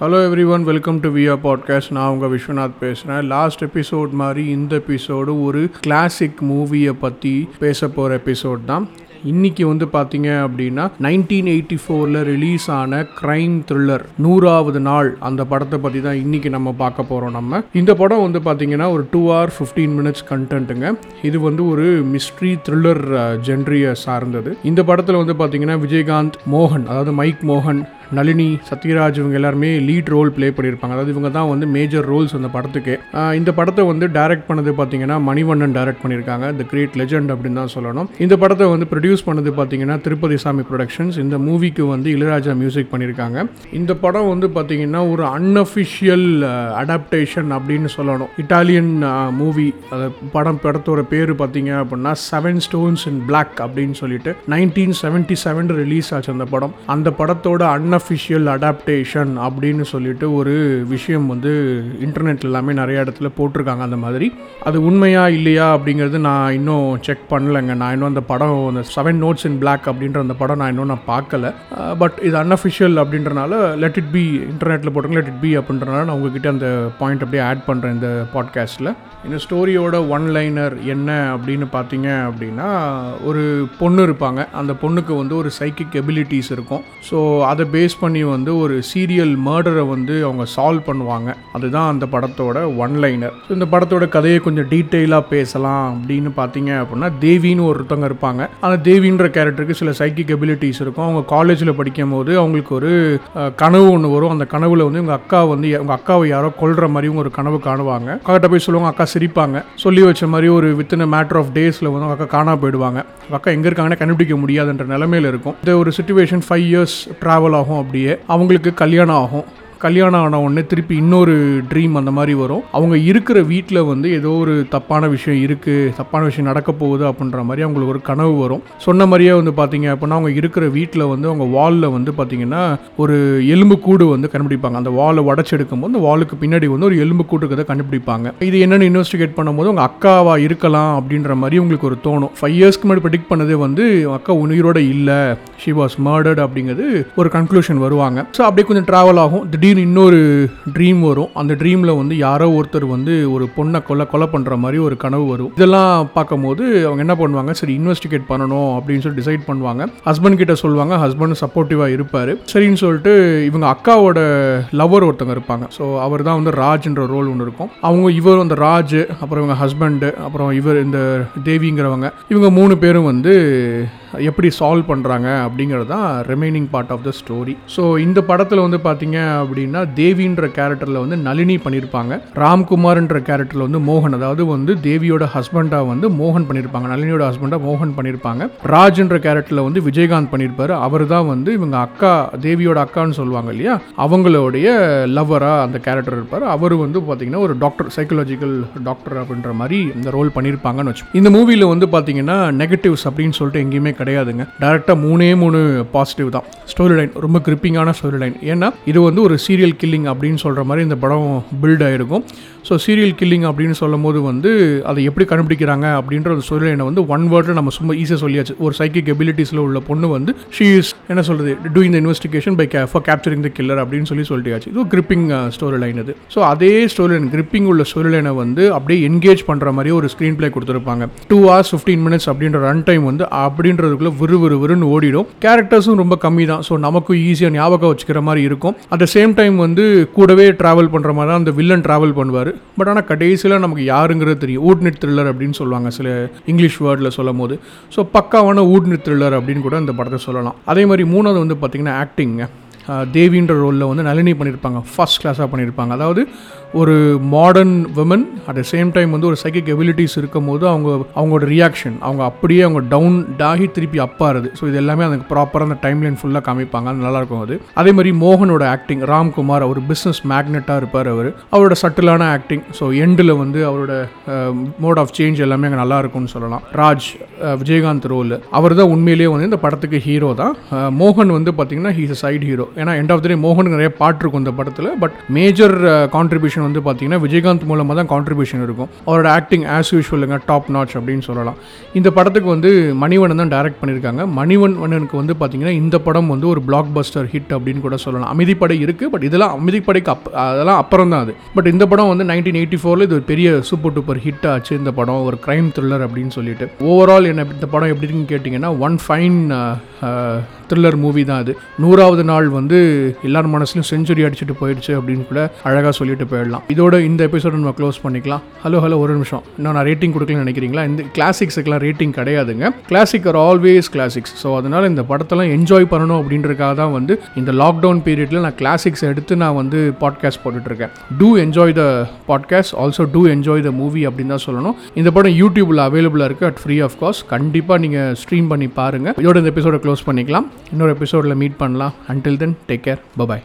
Hello everyone welcome to via podcast நான் உங்கள் விஸ்வநாத் பேசுகிறேன் லாஸ்ட் எபிசோட் மாதிரி இந்த எபிசோடு ஒரு கிளாசிக் மூவியை பற்றி பேச போகிற எபிசோட் தான். இன்னைக்கு வந்து பார்த்தீங்க அப்படின்னா நைன்டீன் எயிட்டி ஃபோரில் ரிலீஸ் ஆன க்ரைம் த்ரில்லர் நூறாவது நாள் அந்த படத்தை பற்றி தான் இன்னைக்கு நம்ம பார்க்க போகிறோம் நம்ம. இந்த படம் வந்து பார்த்தீங்கன்னா ஒரு டூ ஹவர் ஃபிஃப்டீன் மினிட்ஸ் கண்டென்ட்டுங்க இது வந்து ஒரு மிஸ்ட்ரி த்ரில்லர் ஜென்ரியை சார்ந்தது. இந்த படத்தில் வந்து பார்த்தீங்கன்னா விஜயகாந்த் மோகன் அதாவது மைக் மோகன் நளினி சத்யராஜ் இவங்க எல்லாருமே லீட் ரோல் ப்ளே பண்ணியிருப்பாங்க. அதாவது இவங்க தான் வந்து மேஜர் ரோல்ஸ் அந்த படத்துக்கு. இந்த படத்தை வந்து டைரக்ட் பண்ணது பார்த்தீங்கன்னா மணிவண்ணன் டைரக்ட் பண்ணியிருக்காங்க. த கிரேட் லெஜெண்ட் அப்படின்னு தான் சொல்லணும். இந்த படத்தை வந்து ப்ரொடியூஸ் பண்ணது பார்த்தீங்கன்னா திருப்பதி சாமி ப்ரொடக்ஷன்ஸ் இந்த மூவிக்கு வந்து இளையராஜா மியூசிக் பண்ணியிருக்காங்க. இந்த படம் வந்து பார்த்தீங்கன்னா ஒரு அன்அஃபிஷியல் அடாப்டேஷன் அப்படின்னு சொல்லணும். இட்டாலியன் மூவி அது படம் படத்தோட பேர் பார்த்தீங்க அப்படின்னா செவன் ஸ்டோன்ஸ் இன் பிளாக் அப்படின்னு சொல்லிட்டு நைன்டீன் செவன்ட்டி செவன் ரிலீஸ் ஆச்சு அந்த படம். அந்த படத்தோட அன்அஃப் ஆர்டிஃபிஷியல் அடாப்டேஷன் அப்படின்னு சொல்லிட்டு ஒரு விஷயம் வந்து இன்டர்நெட் எல்லாமே நிறைய இடத்துல போட்டிருக்காங்க அந்த மாதிரி. அது உண்மையா இல்லையா அப்படிங்கிறது நான் இன்னும் செக் பண்ணலைங்க. நான் இன்னும் அந்த படம் அந்த செவன் நோட்ஸ் இன் பிளாக் அப்படின்ற அந்த படம் நான் இன்னும் நான் பார்க்கல. பட் இது அன்அஃபிஷியல் அப்படின்றனால லெட் இட் பி இன்டர்நெட்டில் போட்டுங்க லெட் இட் பி அப்படின்றனால நான் உங்ககிட்ட அந்த பாயிண்ட் அப்படியே ஆட் பண்ணுறேன் இந்த பாட்காஸ்ட்டில் இந்த ஸ்டோரியோட ஒன் லைனர் என்ன அப்படின்னு பார்த்தீங்க அப்படின்னா ஒரு பொண்ணு இருப்பாங்க. அந்த பொண்ணுக்கு வந்து ஒரு சைக்கிக் எபிலிட்டிஸ் இருக்கும். ஸோ அதை பேஸ் பண்ணி வந்து ஒரு சீரியல் மர்டரை வந்து அவங்க சால்வ் பண்ணுவாங்க. அதுதான் அந்த படத்தோட ஒன் லைனர் ஸோ இந்த படத்தோட கதையை கொஞ்சம் டீட்டெயிலாக பேசலாம் அப்படின்னு பார்த்தீங்க அப்படின்னா தேவின்னு ஒருத்தவங்க இருப்பாங்க. அந்த தேவின்ற கேரக்டருக்கு சில சைக்கிக் எபிலிட்டிஸ் இருக்கும். அவங்க காலேஜில் படிக்கும் போது அவங்களுக்கு ஒரு கனவு ஒன்று வரும். அந்த கனவுல வந்து உங்கள் அக்கா வந்து உங்கள் அக்காவை யாரோ கொல்ற மாதிரி ஒரு கனவு காணுவாங்க. அக்காட்ட போய் சொல்லுவாங்க அக்கா சிரிப்பாங்க. சொல்லி வச்ச மாதிரி ஒரு வித்தின் மேட்டர் ஆஃப் டேஸில் வந்து அக்கா காணா போயிடுவாங்க. அக்கா எங்கே இருக்காங்கன்னு கண்டுபிடிக்க முடியாதுன்ற நிலமையில இருக்கும். இந்த ஒரு சுச்சுவேஷன் ஃபைவ் இயர்ஸ் ட்ராவல் ஆகும். அப்படியே அவங்களுக்கு கல்யாணம் ஆகும். கல்யாணம் ஆன உடனே திருப்பி இன்னொரு ட்ரீம் அந்த மாதிரி வரும். அவங்க இருக்கிற வீட்டில் வந்து ஏதோ ஒரு தப்பான விஷயம் இருக்குது தப்பான விஷயம் நடக்க போகுது அப்படின்ற மாதிரி அவங்களுக்கு ஒரு கனவு வரும். சொன்ன மாதிரியே வந்து பார்த்தீங்க அப்படின்னா அவங்க இருக்கிற வீட்டில் வந்து அவங்க வாலில் வந்து பார்த்தீங்கன்னா ஒரு எலும்பு கூடு வந்து கண்டுபிடிப்பாங்க. அந்த வாலை உடச்செடுக்கும் போது அந்த வாலுக்கு பின்னாடி வந்து ஒரு எலும்பு கூடு இருக்கிறத கண்டுபிடிப்பாங்க. இது என்னென்னு இன்வெஸ்டிகேட் பண்ணும்போது அவங்க அக்காவா இருக்கலாம் அப்படின்ற மாதிரி உங்களுக்கு ஒரு தோணும். ஃபைவ் இயர்ஸ்க்கு முன்னாடி ப்ரெடிக்ட் பண்ணது வந்து அக்கா உயிரோட இல்லை. ஷி வாஸ் மர்டர்ட் அப்படிங்கிறது ஒரு கன்க்ளூஷன் வருவாங்க. ஸோ அப்படியே கொஞ்சம் ட்ராவல் ஆகும். திடீர் திடீர்னு இன்னொரு ட்ரீம் வரும். அந்த ட்ரீமில் வந்து யாரோ ஒருத்தர் வந்து ஒரு பொண்ணை கொலை கொலை பண்ணுற மாதிரி ஒரு கனவு வரும். இதெல்லாம் பார்க்கும்போது அவங்க என்ன பண்ணுவாங்க? சரி இன்வெஸ்டிகேட் பண்ணணும் அப்படின்னு சொல்லி டிசைட் பண்ணுவாங்க. ஹஸ்பண்ட் கிட்ட சொல்லுவாங்க. ஹஸ்பண்ட் சப்போர்ட்டிவாக இருப்பார். சரின்னு சொல்லிட்டு இவங்க அக்காவோட லவர் ஒருத்தவங்க இருப்பாங்க. ஸோ அவர் தான் வந்து ராஜ்ன்ற ரோல் ஒன்று இருக்கும். அவங்க இவர் அந்த ராஜ் அப்புறம் இவங்க ஹஸ்பண்டு அப்புறம் இவர் இந்த தேவிங்கிறவங்க இவங்க மூணு பேரும் வந்து எப்படி சால்வ் பண்ணுறாங்க அப்படிங்கிறது தான் remaining part of the story so இந்த படத்தில் வந்து பார்த்தீங்க அப்படின்னா தேவின்ற கேரக்டரில் வந்து நளினி பண்ணியிருப்பாங்க ராம்குமார்ன்ற கேரக்டரில் வந்து மோகன் அதாவது வந்து தேவியோட ஹஸ்பண்டாக வந்து மோகன் பண்ணியிருப்பாங்க நளினியோட ஹஸ்பண்டாக மோகன் பண்ணியிருப்பாங்க ராஜ்ன்ற கேரக்டரில் வந்து விஜயகாந்த் பண்ணியிருப்பாரு அவர் தான் வந்து இவங்க அக்கா தேவியோட அக்கான்னு சொல்லுவாங்க இல்லையா? அவங்களுடைய லவ்வராக அந்த கேரக்டர் இருப்பார். அவர் வந்து பார்த்தீங்கன்னா ஒரு டாக்டர் சைக்கலாஜிக்கல் டாக்டர் அப்படின்ற மாதிரி இந்த ரோல் பண்ணியிருப்பாங்கன்னு வச்சு இந்த மூவியில் வந்து பார்த்தீங்கன்னா நெகட்டிவ்ஸ் அப்படின்னு சொல்லிட்டு எங்கேயுமே கிடையாதுங்க. டேரெக்டாக மூணே மூணு பாசிட்டிவ் தான். ஸ்டோரி லைன் ரொம்ப கிரிப்பிங்கான ஸ்டோரி லைன் ஏன்னா இது வந்து ஒரு சீரியல் கில்லிங் அப்படின்னு சொல்கிற மாதிரி இந்த படம் பில்ட் ஆகிருக்கும் ஸோ சீரியல் கில்லிங் அப்படின்னு சொல்லும் போது வந்து அதை எப்படி கண்டுபிடிக்கிறாங்க அப்படின்ற ஒரு ஸ்டோரி லைனை வந்து ஒன் வேர்டில் நம்ம சும்மா ஈஸியாக சொல்லியாச்சு. ஒரு சைக்கிக் எபிலிட்டிஸில் உள்ள பொண்ணு வந்து ஷீ இஸ் என்ன சொல்கிறது doing the investigation by for capturing the killer அப்படின்னு சொல்லி சொல்லியாச்சு. இது கிரிப்பிங் ஸ்டோரி லைன் இது. ஸோ அதே ஸ்டோரி லைன் கிரிப்பிங் உள்ள ஸ்டோரி லைனை வந்து அப்படியே என்கேஜ் பண்ணுற மாதிரி ஒரு ஸ்க்ரீன் ப்ளே கொடுத்துருப்பாங்க. டூ ஹவர்ஸ் ஃபிஃப்டீன் மினிட்ஸ் அப்படின்ற ரன் டைம் வந்து அப்படின்றது அப்படின்றதுக்குள்ள விறு விறு விறுன்னு ஓடிடும். கேரக்டர்ஸும் ரொம்ப கம்மி தான் ஸோ நமக்கும் ஈஸியாக ஞாபகம் வச்சுக்கிற மாதிரி இருக்கும். அட் த சேம் டைம் வந்து கூடவே ட்ராவல் பண்ணுற மாதிரி தான் அந்த வில்லன் ட்ராவல் பண்ணுவார். பட் ஆனால் கடைசியில் நமக்கு யாருங்கிறது தெரியும். ஊட்னிட் த்ரில்லர் அப்படின்னு சொல்லுவாங்க. சில இங்கிலீஷ் வேர்டில் சொல்லும் போது ஸோ பக்காவான ஊட்னிட் த்ரில்லர் அப்படின்னு கூட இந்த படத்தை சொல்லலாம். அதே மாதிரி மூணாவது வந்து பார்த்திங்கன்னா ஆக்டிங்க தேவின்ற ரோலில் வந்து நளினி பண்ணியிருப்பாங்க ஃபர்ஸ்ட் கிளாஸாக பண்ணியிருப்பாங்க அதாவது ஒரு modern women at the same time வந்து ஒரு சைக்கிக் எபிலிட்டிஸ் இருக்கும் போது அவங்க அவங்களோட ரியாக்ஷன் அவங்க அப்படியே அவங்க டவுன் டாகி திருப்பி அப்பாருது ஸோ இது எல்லாமே அந்த ப்ராப்பராக அந்த டைம் லைன் ஃபுல்லாக காமிப்பாங்க. அது நல்லா இருக்கும் அது. அதே மாதிரி மோகனோட ஆக்டிங் ராம்குமார் அவர் பிஸ்னஸ் மேக்னெட்டாக இருப்பார் அவர். அவரோட சட்டிலான ஆக்டிங் ஸோ எண்டில் வந்து அவரோட மோட் ஆஃப் சேஞ்ச் எல்லாமே அங்கே நல்லா இருக்கும்னு சொல்லலாம். ராஜ் விஜயகாந்த் ரோல் அவர் தான் உண்மையிலேயே வந்து இந்த படத்துக்கு ஹீரோ தான். மோகன் வந்து பார்த்தீங்கன்னா ஹீஸ் சைடு ஹீரோ ஏன்னா எண்ட் ஆஃப் த டே மோகனுக்கு நிறைய பாட்டு இருக்கும் இந்த படத்தில் பட் மேஜர் கான்ட்ரிபியூஷன் கான்ட்ரிபியூஷன் வந்து பார்த்தீங்கன்னா விஜயகாந்த் மூலமாக தான் கான்ட்ரிபியூஷன் இருக்கும். அவரோட ஆக்டிங் ஆஸ் யூஷுவலுங்க டாப் நாச் அப்படின்னு சொல்லலாம். இந்த படத்துக்கு வந்து மணிவண்ணன் தான் டைரக்ட் பண்ணியிருக்காங்க. மணிவண்ணனுக்கு வந்து பார்த்தீங்கன்னா இந்த படம் வந்து ஒரு பிளாக் பஸ்டர் ஹிட் அப்படின்னு கூட சொல்லலாம். அமைதிப்படை இருக்குது பட் இதெல்லாம் அமைதிப்படைக்கு அப் அதெல்லாம் அப்புறம் தான் அது. பட் இந்த படம் வந்து நைன்டீன் எயிட்டி ஃபோரில் இது ஒரு பெரிய சூப்பர் டூப்பர் ஹிட் ஆச்சு இந்த படம். ஒரு கிரைம் த்ரில்லர் அப்படின்னு சொல்லிட்டு. ஓவரால் என்ன இந்த படம் எப்படி கேட்டிங்கன்னா ஒன் ஃபைன் த்ரில்லர் மூவி தான் அது. நூறாவது நாள் வந்து எல்லார் மனசுலையும் செஞ்சுரி அடிச்சுட்டு போயிடுச்சு அப்படின்னு கூட அழகாக சொல்லிட்டு போயிடலாம். இதோட இந்த எபிசோட நம்ம க்ளோஸ் பண்ணிக்கலாம். ஹலோ ஹலோ ஒரு நிமிஷம். இன்னும் நான் ரேட்டிங் கொடுக்கலன்னு நினைக்கிறீங்களா? இந்த கிளாசிக்ஸுக்கெல்லாம் ரேட்டிங் கிடையாதுங்க. Classic are always classics so அதனால் இந்த படத்தெல்லாம் என்ஜாய் பண்ணணும் அப்படின்றக்காக தான் வந்து இந்த லாக்டவுன் பீரியடில் நான் கிளாசிக்ஸ் எடுத்து நான் வந்து பாட்காஸ்ட் போட்டுட்ருக்கேன். To enjoy the podcast also to enjoy the movie அப்படின்னு தான் சொல்லணும். இந்த படம் யூடியூப்பில் அவைலபிளாக இருக்குது அட் ஃப்ரீ ஆஃப் காஸ்ட் கண்டிப்பாக நீங்கள் ஸ்ட்ரீம் பண்ணி பாருங்கள் இதோட இந்த எபிசோட க்ளோஸ் பண்ணிக்கலாம். இன்னொரு எபிசோடில் மீட் பண்ணலாம். Until then take care bye bye